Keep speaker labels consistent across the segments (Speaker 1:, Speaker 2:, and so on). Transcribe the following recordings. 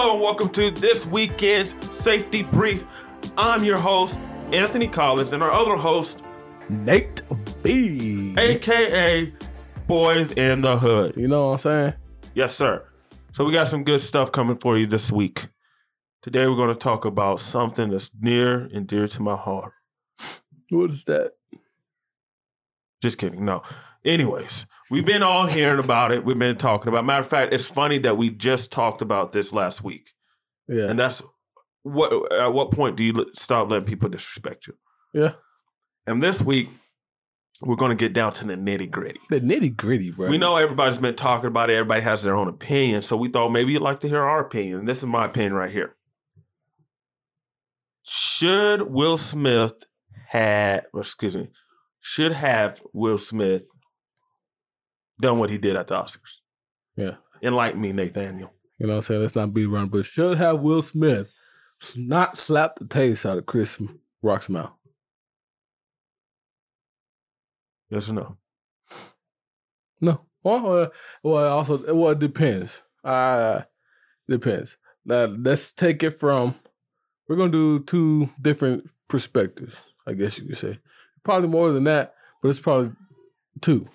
Speaker 1: Hello and welcome to this weekend's safety brief. I'm your host, Anthony Collins, and our other host,
Speaker 2: Nate B.
Speaker 1: aka Boys in the Hood.
Speaker 2: You know what I'm saying?
Speaker 1: Yes, sir. So we got some good stuff coming for you this week. Today we're going to talk about something that's near and dear to my heart.
Speaker 2: What is that?
Speaker 1: Just kidding. No. Anyways, we've been all hearing about it. We've been talking about. Matter of fact, it's funny that we just talked about this last week,
Speaker 2: Yeah.
Speaker 1: and that's what. At what point do you stop letting people disrespect you?
Speaker 2: yeah.
Speaker 1: And this week, we're going to get down to the nitty gritty.
Speaker 2: The nitty gritty, bro.
Speaker 1: We know everybody's been talking about it. Everybody has their own opinion, so we thought maybe you'd like to hear our opinion. And this is my opinion right here. Should Will Smith had, excuse me, should have Will Smith done what he did at the Oscars?
Speaker 2: Yeah.
Speaker 1: Enlighten me, Nathaniel.
Speaker 2: You know what I'm saying? Let's not beat around, but should have Will Smith not slap the taste out of Chris Rock's mouth.
Speaker 1: Yes or no?
Speaker 2: No. Well, uh, well, also, well, it depends. Uh, depends. Now, let's take it from, we're going to do two different perspectives, I guess you could say. Probably more than that, but it's probably two.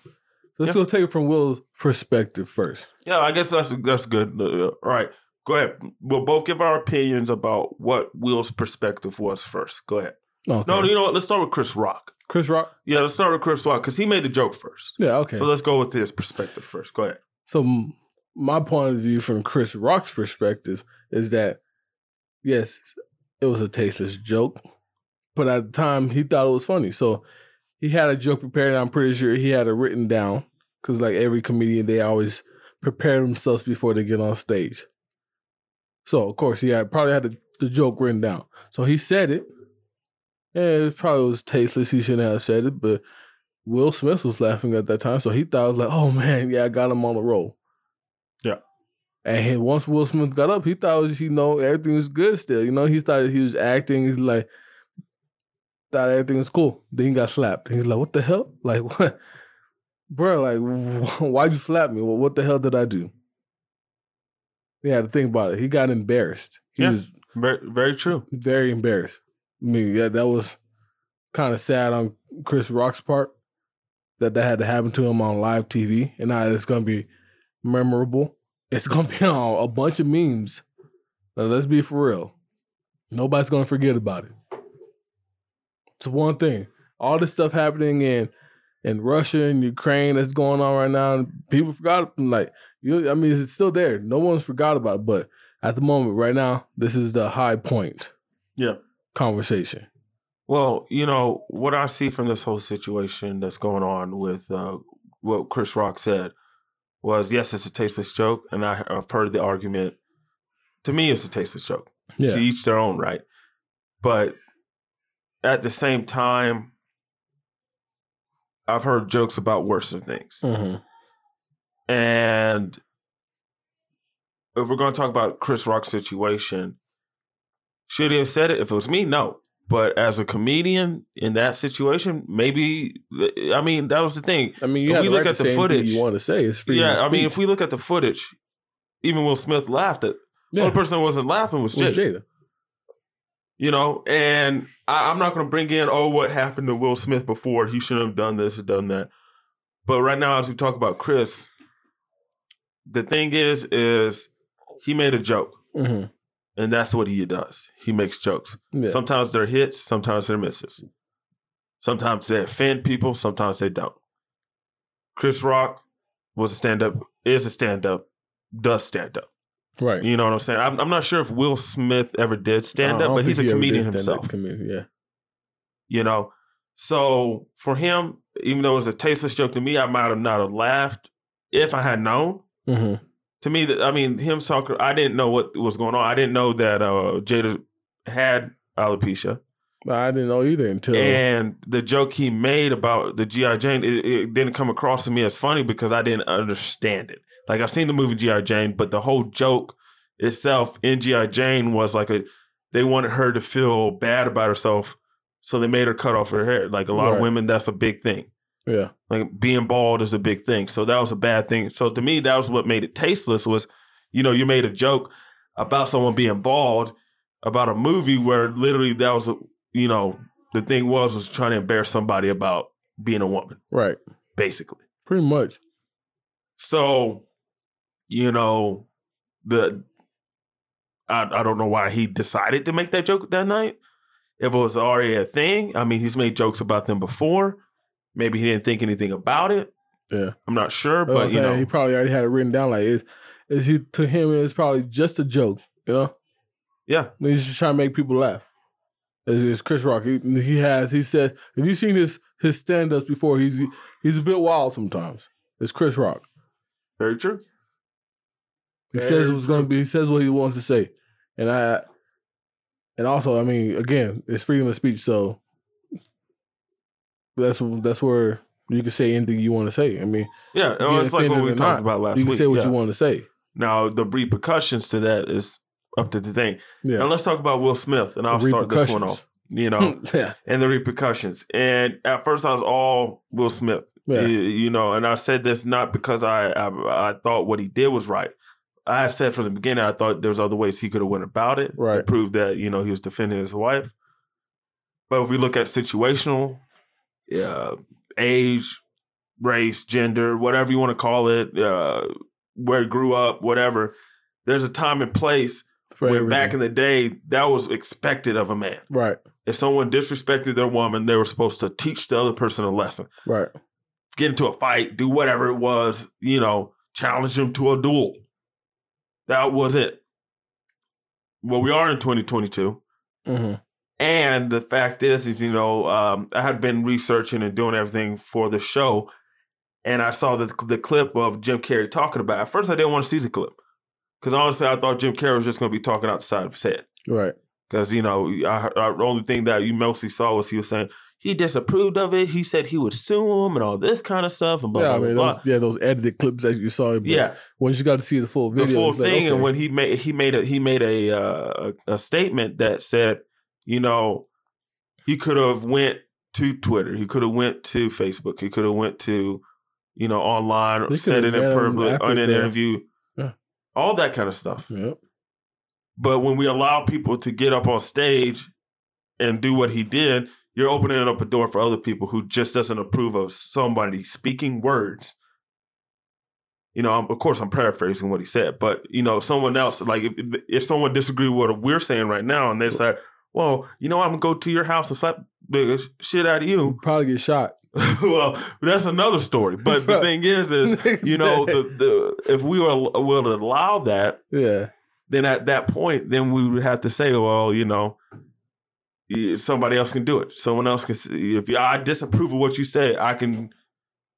Speaker 2: Let's
Speaker 1: Yeah.
Speaker 2: go take it from Will's perspective first.
Speaker 1: Yeah, I guess that's that's good. Uh, all right, go ahead. We'll both give our opinions about what Will's perspective was first. Go ahead.
Speaker 2: Okay.
Speaker 1: No, you know what? Let's start with Chris Rock.
Speaker 2: Chris Rock?
Speaker 1: Yeah, let's start with Chris Rock because he made the joke first.
Speaker 2: Yeah, okay.
Speaker 1: So let's go with his perspective first. Go ahead.
Speaker 2: So my point of view from Chris Rock's perspective is that yes, it was a tasteless joke, but at the time he thought it was funny. So he had a joke prepared. And I'm pretty sure he had it written down because like every comedian, they always prepare themselves before they get on stage. So of course he had probably had the, the joke written down. So he said it, and it probably was tasteless. He shouldn't have said it, but Will Smith was laughing at that time, so he thought it was like, "Oh man, yeah, I got him on the roll."
Speaker 1: Yeah.
Speaker 2: And he, once Will Smith got up, he thought, was, you know, everything was good still. You know, he thought he was acting. He's like, thought everything was cool. Then he got slapped. He's like, "What the hell? Like what, bro? Like why'd you slap me? Well, what the hell did I do?" Had to think about it. He got embarrassed. He
Speaker 1: Yeah.
Speaker 2: was
Speaker 1: Very, very true.
Speaker 2: very embarrassed. I mean, yeah, that was kind of sad on Chris Rock's part that that had to happen to him on live TV, and now it's gonna be memorable. It's gonna be on a bunch of memes. Now, let's be for real. Nobody's gonna forget about it. It's one thing. All this stuff happening in in Russia and Ukraine that's going on right now, people forgot. Like you, I mean, it's still there. No one's forgot about it, but at the moment, right now, this is the high point
Speaker 1: Yeah.
Speaker 2: conversation.
Speaker 1: Well, you know what I see from this whole situation that's going on with uh, what Chris Rock said was yes, it's a tasteless joke, and I, I've heard the argument. To me, it's a tasteless joke.
Speaker 2: Yeah.
Speaker 1: To each their own, right? But at the same time, I've heard jokes about worse things.
Speaker 2: hmm
Speaker 1: And if we're going to talk about Chris Rock's situation, should he have said it? If it was me, no. But as a comedian in that situation, maybe. I mean, that was the thing.
Speaker 2: I mean, you
Speaker 1: we look
Speaker 2: right
Speaker 1: at the footage-
Speaker 2: you want to say. It's free.
Speaker 1: yeah, I mean, if we look at the footage, even Will Smith laughed at. The
Speaker 2: yeah,
Speaker 1: only person wasn't laughing was
Speaker 2: it was
Speaker 1: Jada. You know, and I, I'm not going to bring in, oh, what happened to Will Smith before? He shouldn't have done this or done that. But right now, as we talk about Chris, the thing is, is he made a joke,
Speaker 2: hmm
Speaker 1: and that's what he does. He makes jokes.
Speaker 2: Yeah.
Speaker 1: Sometimes they're hits, sometimes they're misses. Sometimes they offend people, sometimes they don't. Chris Rock was a stand up, is a stand up, does stand up.
Speaker 2: Right.
Speaker 1: You know what I'm saying? I'm, I'm not sure if Will Smith ever did stand up, but he's a comedian himself.
Speaker 2: comedian, Yeah.
Speaker 1: you know. So for him, even though it was a tasteless joke to me, I might have not have laughed if I had known.
Speaker 2: hmm
Speaker 1: To me, I mean, him talking, I didn't know what was going on. I didn't know that uh, Jada had alopecia,
Speaker 2: I didn't know either until
Speaker 1: and the joke he made about the GI Jane, it, it didn't come across to me as funny because I didn't understand it. Like I've seen the movie GI Jane, but the whole joke itself in GI Jane was like a they wanted her to feel bad about herself, so they made her cut off her hair. Like a lot of women, that's a big thing.
Speaker 2: yeah.
Speaker 1: Like being bald is a big thing. So that was a bad thing. So to me, that was what made it tasteless. Was you know you made a joke. about someone being bald about a movie where literally that was a you know the thing was was trying to embarrass somebody about being a woman
Speaker 2: Right.
Speaker 1: basically.
Speaker 2: Pretty much.
Speaker 1: So, you know, the I I don't know why he decided to make that joke that night. If it was already a thing, I mean, he's made jokes about them before. Maybe he didn't think anything about it.
Speaker 2: Yeah.
Speaker 1: I'm not sure, but you know,
Speaker 2: he probably already had it written down. Like, is is he to him? It's probably just a joke. You know,
Speaker 1: yeah,
Speaker 2: he's just trying to make people laugh. It's, it's Chris Rock. He, he has. He said, "Have you seen his his stand ups before? He's he's a bit wild sometimes." It's Chris Rock.
Speaker 1: very true.
Speaker 2: He
Speaker 1: Very
Speaker 2: says what's going to be. He says what he wants to say, and I, and also, I mean, again, it's freedom of speech. So that's that's where you can say anything you want to say. I mean,
Speaker 1: Yeah,
Speaker 2: oh, you
Speaker 1: it's like what we talked
Speaker 2: not,
Speaker 1: about last week.
Speaker 2: you can
Speaker 1: week.
Speaker 2: say what
Speaker 1: yeah.
Speaker 2: you want to say.
Speaker 1: Now the repercussions to that is up to the thing.
Speaker 2: Yeah,
Speaker 1: Now let's talk about Will Smith, and I'll start this one off. You know,
Speaker 2: yeah,
Speaker 1: and the repercussions. And at first, I was all Will Smith.
Speaker 2: Yeah.
Speaker 1: You, you know, and I said this not because I, I I thought what he did was right. I said from the beginning I thought there was other ways he could have went about it
Speaker 2: Right.
Speaker 1: to prove that you know he was defending his wife. But if we look at situational, uh, age, race, gender, whatever you want to call it, uh, where he grew up, whatever, there's a time and place
Speaker 2: for
Speaker 1: where back in the day that was expected of a man
Speaker 2: right,
Speaker 1: if someone disrespected their woman, they were supposed to teach the other person a lesson.
Speaker 2: right,
Speaker 1: Get into a fight, do whatever it was, you know, challenge them to a duel. That was it. Well, we are in 2022.
Speaker 2: hmm
Speaker 1: And the fact is, is, you know, um, I had been researching and doing everything for the show. And I saw the, the clip of Jim Carrey talking about it. At first, I didn't want to see the clip. Because honestly, I thought Jim Carrey was just going to be talking out the side of his head.
Speaker 2: right,
Speaker 1: Because you know, I, I, the only thing that you mostly saw was he was saying he disapproved of it. He said he would sue him and all this kind of stuff and blah
Speaker 2: yeah. I mean,
Speaker 1: blah.
Speaker 2: those, yeah, those edited clips that you saw. but
Speaker 1: yeah,
Speaker 2: once you got to see the full video,
Speaker 1: the full
Speaker 2: it's like,
Speaker 1: thing. And when he made he made a he made a uh, a, statement that said, you know, he could have went to Twitter, he could have went to Facebook, he could have went to, you know, online, said it in public, on an interview. All that kind of stuff.
Speaker 2: Yep.
Speaker 1: But when we allow people to get up on stage and do what he did, you're opening up a door for other people who just doesn't approve of somebody speaking words. You know, I'm- of course, I'm paraphrasing what he said, but you know, someone else, like if, if someone disagrees with what we're saying right now, and they say, "Well, you know, I'm gonna go to your house and slap the shit out of
Speaker 2: You
Speaker 1: you,"
Speaker 2: probably get shot.
Speaker 1: well, that's another story. But the thing is, is you know, the, the if we were will to allow that,
Speaker 2: yeah,
Speaker 1: then at that point, then we would have to say, well, you know, somebody else can do it. Someone else can. If I disapprove of what you say, I can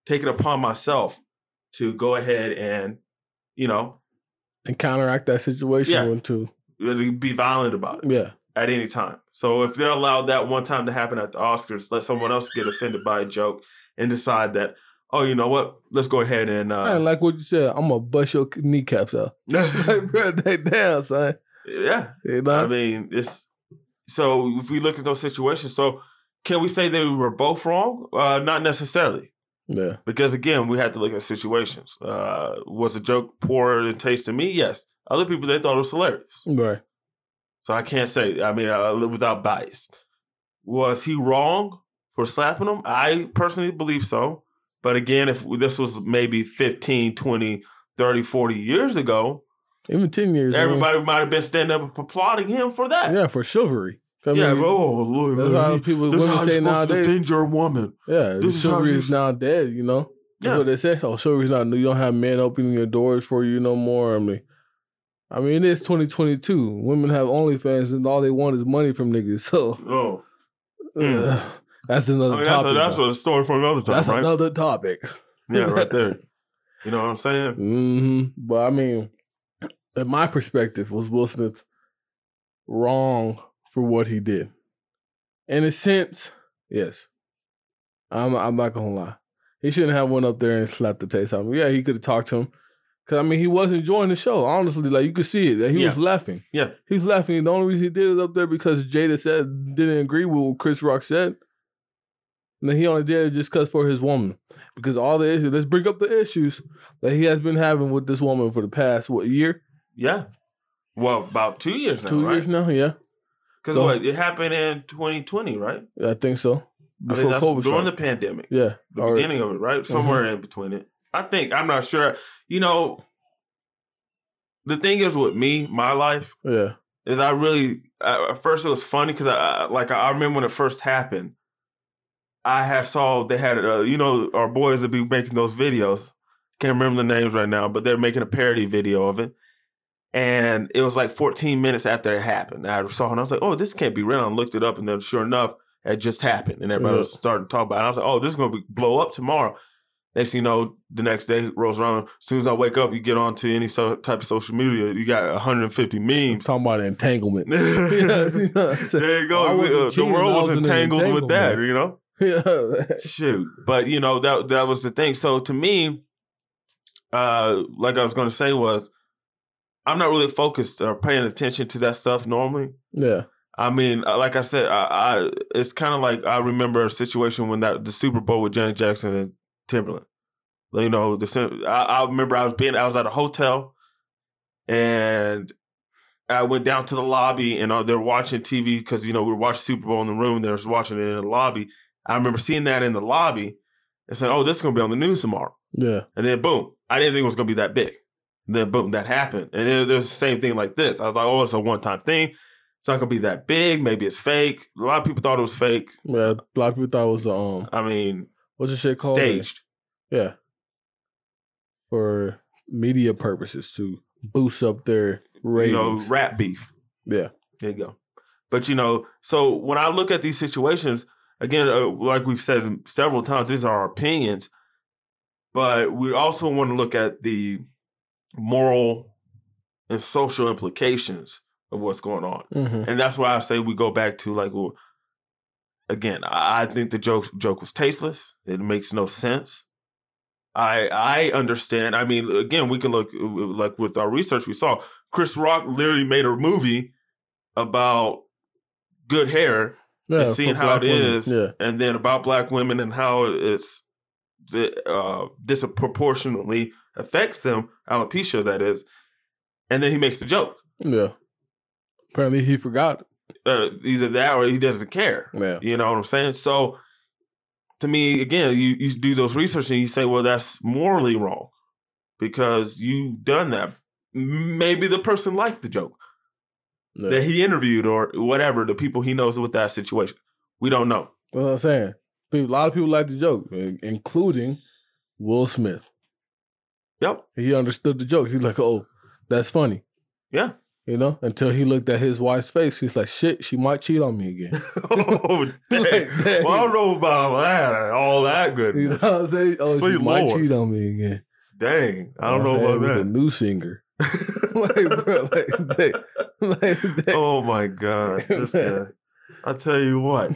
Speaker 1: take it upon myself to go ahead and, you know,
Speaker 2: and counteract that situation
Speaker 1: Yeah.
Speaker 2: too.
Speaker 1: be violent about it
Speaker 2: Yeah,
Speaker 1: at any time. So if they allowed that one time to happen at the Oscars, let someone else get offended by a joke and decide that, oh, you know what, let's go ahead
Speaker 2: and,
Speaker 1: uh,
Speaker 2: like what you said, I'm gonna bust your kneecaps out. like, bro, they down, son.
Speaker 1: yeah,
Speaker 2: You know?
Speaker 1: I mean, it's so if we look at those situations, so can we say that we were both wrong? Uh, not necessarily,
Speaker 2: yeah,
Speaker 1: because again, we had to look at situations. Uh, was a joke poor in taste to me? Yes. Other people they thought it was hilarious,
Speaker 2: right.
Speaker 1: So I can't say. I mean, uh, without bias, was he wrong for slapping him? I personally believe so. But again, if this was maybe 15, 20, 30, 40 years ago,
Speaker 2: Even ten years. I mean,
Speaker 1: everybody might have been standing up applauding him for that.
Speaker 2: yeah, for chivalry. I
Speaker 1: yeah,
Speaker 2: mean,
Speaker 1: oh, look,
Speaker 2: that's how people
Speaker 1: this is
Speaker 2: women
Speaker 1: how
Speaker 2: say
Speaker 1: you're supposed to
Speaker 2: nowadays.
Speaker 1: defend your woman.
Speaker 2: Yeah,
Speaker 1: This is
Speaker 2: chivalry
Speaker 1: you
Speaker 2: is now dead. You know, that's
Speaker 1: Yeah.
Speaker 2: what they say. Oh, chivalry's not. You don't have men opening your doors for you no more. I mean, I mean, it is 2022. Women have OnlyFans, and all they want is money from niggas. So
Speaker 1: Oh, Mm.
Speaker 2: uh, that's another
Speaker 1: I mean, that's, a,
Speaker 2: topic.
Speaker 1: that's a story for another time,
Speaker 2: That's
Speaker 1: right?
Speaker 2: another topic.
Speaker 1: yeah, right there. You know what I'm saying?
Speaker 2: hmm But I mean, in my perspective, was Will Smith wrong for what he did? In a sense, yes. I'm I'm not gonna lie. He shouldn't have went up there and slapped the taste out of him. Yeah, he could have talked to him. Cause I mean, he was enjoying the show. Honestly, like you could see it that he was laughing.
Speaker 1: Yeah.
Speaker 2: he was laughing. The only reason he did it up there because Jada said didn't agree with what Chris Rock said. And then he only did it just cause for his woman. Because all the issues, let's bring up the issues that he has been having with this woman for the past what year?
Speaker 1: Yeah. Well, about two years now,
Speaker 2: Two
Speaker 1: right?
Speaker 2: years now, yeah.
Speaker 1: Because
Speaker 2: So-
Speaker 1: what it happened in 2020, right?
Speaker 2: I think so.
Speaker 1: I think
Speaker 2: Before COVID
Speaker 1: during the pandemic,
Speaker 2: yeah.
Speaker 1: the beginning of it, right? Mm-hmm. Somewhere in between it. I think I'm not sure. You know, the thing is with me, my life
Speaker 2: yeah.
Speaker 1: is I really at first it was funny because I I- like I remember when it first happened. I had saw they had uh, you know our boys would be making those videos. Can't remember the names right now, but they're making a parody video of it. And it was like 14 minutes after it happened. I saw it and I was like, oh, this can't be real. I looked it up and then sure enough, it just happened. And everybody
Speaker 2: Yeah.
Speaker 1: was starting to talk about it. I was like, oh, this is gonna be, blow up tomorrow. Next thing you know, the next day rolls around. As soon as I wake up, you get onto any so, type of social media, you got 150 memes.
Speaker 2: talking about entanglement.
Speaker 1: there
Speaker 2: you know what
Speaker 1: you go. Uh, the world was
Speaker 2: was in
Speaker 1: entangled with that, you know.
Speaker 2: yeah.
Speaker 1: Shoot, but you know that that was the thing. So to me, uh, like I was going to say was, I'm not really focused or paying attention to that stuff normally.
Speaker 2: yeah.
Speaker 1: I mean, uh, like I said, I, I it's kind of like I remember a situation when that the Super Bowl with Janet Jackson and Timberlake. You know, the I, I remember I was being I was at a hotel, and I went down to the lobby and uh, they're watching TV because you know we were watching Super Bowl in the room. They was watching it in the lobby. I remember seeing that in the lobby and saying, "Oh, this is gonna be on the news tomorrow."
Speaker 2: Yeah.
Speaker 1: And then boom, I didn't think it was gonna be that big. And then boom, that happened. And then there's the same thing like this. I was like, oh, it's a one time thing. It's not gonna be that big. Maybe it's fake. A lot of people thought it was fake.
Speaker 2: Yeah. A lot of people thought it was um
Speaker 1: I mean,
Speaker 2: what's the shit called?
Speaker 1: staged.
Speaker 2: Yeah. For media purposes to boost up their
Speaker 1: You know,
Speaker 2: ratings.
Speaker 1: rap beef.
Speaker 2: yeah.
Speaker 1: There you go. But you know, so when I look at these situations, again, uh, like we've said several times, these are our opinions, but we also want to look at the moral and social implications of what's going on.
Speaker 2: hmm
Speaker 1: And that's why I say we go back to like, well, again, I think the joke joke was tasteless. It makes no sense. I I understand. I mean, again, we can look uh, like with our research we saw. Chris Rock literally made a movie about good hair
Speaker 2: Yeah.
Speaker 1: and seeing how it
Speaker 2: women.
Speaker 1: is,
Speaker 2: Yeah.
Speaker 1: and then about black women and how it's the uh, disproportionately affects them, alopecia that is, and then he makes the joke.
Speaker 2: Yeah. Apparently he forgot.
Speaker 1: Uh, either that or he doesn't care.
Speaker 2: Yeah.
Speaker 1: You know what I'm saying? So to me, again, you, you do those research and you say, well, that's morally wrong because you've done that. Maybe the person liked the joke
Speaker 2: yeah.
Speaker 1: that he interviewed or whatever, the people he knows with that situation. We don't know.
Speaker 2: That's what I'm saying. A lot of people like the joke, including Will Smith.
Speaker 1: Yep.
Speaker 2: He understood the joke. He's like, "Oh, that's funny,"
Speaker 1: Yeah.
Speaker 2: You know. Until he looked at his wife's face, he's like, "Shit, she might cheat on me again."
Speaker 1: oh, dang.
Speaker 2: Like, dang.
Speaker 1: Well, I don't know about all that. All that good.
Speaker 2: You know what I'm saying? Oh,
Speaker 1: Sweet
Speaker 2: she might cheat on me again.
Speaker 1: Dang. I don't
Speaker 2: You
Speaker 1: know about? That.
Speaker 2: a new singer. like, bro, like, they, like, they,
Speaker 1: oh my god, this guy! I tell you what,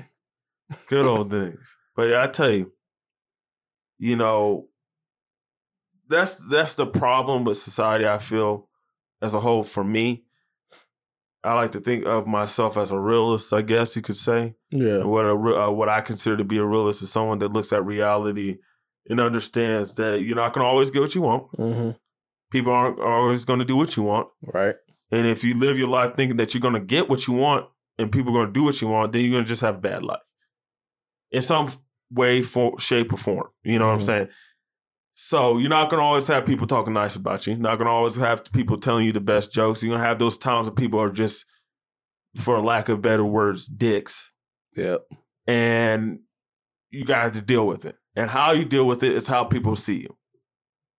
Speaker 1: good old things. But I tell you, you know, that's that's the problem with society. I feel as a whole. For me, I like to think of myself as a realist. I guess you could say
Speaker 2: yeah,
Speaker 1: what a uh, what I consider to be a realist is someone that looks at reality and understands that you're not going to always get what you want.
Speaker 2: hmm
Speaker 1: People aren't always going to do what you want.
Speaker 2: right,
Speaker 1: And if you live your life thinking that you're gonna get what you want and people are gonna do what you want, then you're gonna just have a bad life. In some way, for, shape, or form. You know what I'm
Speaker 2: Mhm.
Speaker 1: saying? So you're not gonna always have people talking nice about you. You're not gonna always have people telling you the best jokes. You're gonna have those times when people are just, for lack of better words, dicks.
Speaker 2: Yep.
Speaker 1: And you got to have to deal with it. And how you deal with it is how people see you.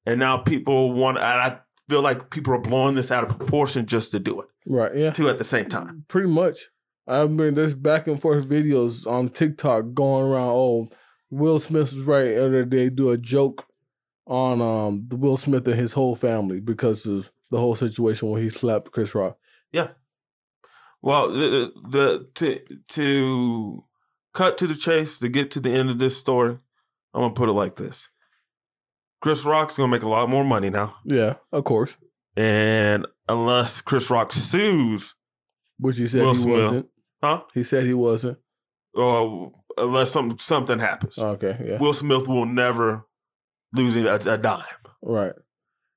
Speaker 1: And now people want, and I feel like people are blowing this out of proportion just to do it,
Speaker 2: right, yeah.
Speaker 1: too, at the same time.
Speaker 2: Pretty much. I mean, there's back and forth videos on TikTok going around. Oh, Will Smith was right. The other day, do a joke on um the Will Smith and his whole family because of the whole situation where he slapped Chris Rock. Yeah.
Speaker 1: Well, the, the to to cut to the chase to get to the end of this story, I'm gonna put it like this: Chris Rock's gonna make a lot more money now,
Speaker 2: Yeah, of course.
Speaker 1: and unless Chris Rock sues,
Speaker 2: Which he said
Speaker 1: Will
Speaker 2: he
Speaker 1: Smith.
Speaker 2: wasn't.
Speaker 1: huh?
Speaker 2: He said he wasn't.
Speaker 1: Or unless something something happens,
Speaker 2: Okay, yeah,
Speaker 1: Will Smith will never lose a, a dime.
Speaker 2: right.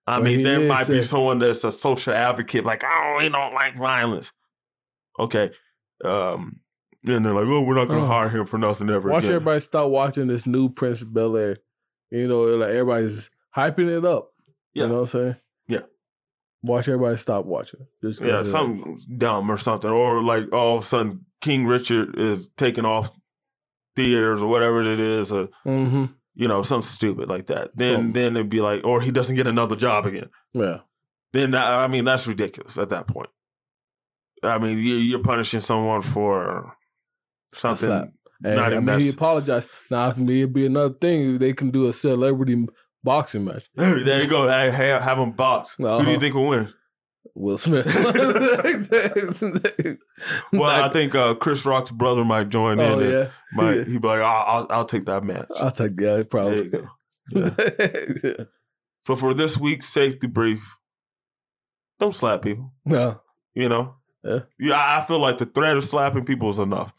Speaker 1: I
Speaker 2: Well,
Speaker 1: mean, there might be someone that's a social advocate, like, oh, we don't like violence. Okay. Um, and they're like, oh, we're not going to
Speaker 2: Oh.
Speaker 1: hire him for nothing ever
Speaker 2: Watch
Speaker 1: again.
Speaker 2: everybody stop watching this new Prince Bel Air. You know, like everybody's hyping it up.
Speaker 1: Yeah.
Speaker 2: You know what I'm saying?
Speaker 1: Yeah.
Speaker 2: Watch everybody stop watching. Just
Speaker 1: Yeah, something dumb or something, or like all of a sudden King Richard is taking off theaters or whatever it is, or
Speaker 2: Mhm.
Speaker 1: You know something stupid like that. Then
Speaker 2: Some-
Speaker 1: then it'd be like, or he doesn't get another job again.
Speaker 2: Yeah.
Speaker 1: Then that, I mean that's ridiculous at that point. I mean you- you're punishing someone for something.
Speaker 2: slap. Hey,
Speaker 1: Not
Speaker 2: I mean, he apologized. Now, if me, it'd be another thing they can do a celebrity boxing match.
Speaker 1: there you go. Hey, have him box. Who do
Speaker 2: Uh-huh.
Speaker 1: you think will win?
Speaker 2: Will Smith.
Speaker 1: Well, I think uh, Chris Rock's brother might join in.
Speaker 2: Oh
Speaker 1: and
Speaker 2: yeah,
Speaker 1: Might,
Speaker 2: Yeah.
Speaker 1: He'd be like, I'll, I'll, I'll take that match.
Speaker 2: I'll take yeah,
Speaker 1: you
Speaker 2: probably.
Speaker 1: go. Yeah. So for this week's safety brief, don't slap people.
Speaker 2: no,
Speaker 1: You know.
Speaker 2: Yeah.
Speaker 1: Yeah, I feel like the threat of slapping people is enough.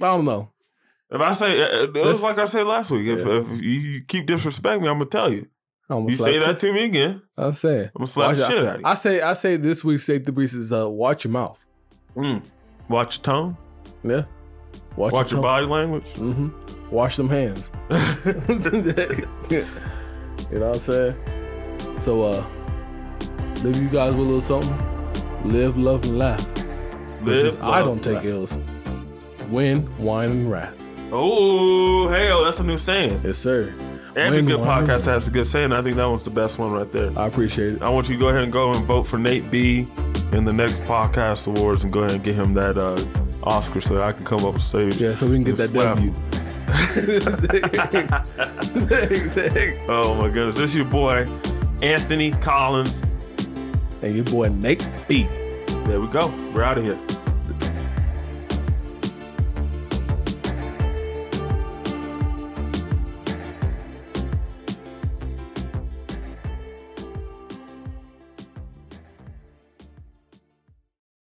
Speaker 2: I don't know.
Speaker 1: If I say, uh, it was like I said last week. If,
Speaker 2: Yeah.
Speaker 1: if you keep disrespecting me, I'm gonna tell you. You say that to me again,
Speaker 2: I'm saying.
Speaker 1: I'm gonna slap the
Speaker 2: Watch
Speaker 1: shit out of you.
Speaker 2: I say I say this week's safety brief is uh, watch your mouth.
Speaker 1: Mm. Watch your tone.
Speaker 2: Yeah. Watch,
Speaker 1: Watch your body language.
Speaker 2: Mm-hmm. Wash them hands. you know what I'm saying? So uh leave you guys with a little something. Live, love, and laugh. This is
Speaker 1: Live,
Speaker 2: I don't take
Speaker 1: laugh.
Speaker 2: L's. Win, wine, and wrath.
Speaker 1: Oh, hell, that's a new saying.
Speaker 2: Yes, sir.
Speaker 1: Every good podcast
Speaker 2: and-
Speaker 1: has a good saying. I think that one's the best one right there.
Speaker 2: I appreciate it.
Speaker 1: I want you to go ahead and go and vote for Nate B in the next podcast awards and go ahead and get him that uh, Oscar so I can come up on stage.
Speaker 2: Yeah, so we can get that
Speaker 1: Slap.
Speaker 2: W.
Speaker 1: Oh my goodness. This is your boy, Anthony Collins
Speaker 2: and your boy Nate
Speaker 1: B. There we go. We're out of here.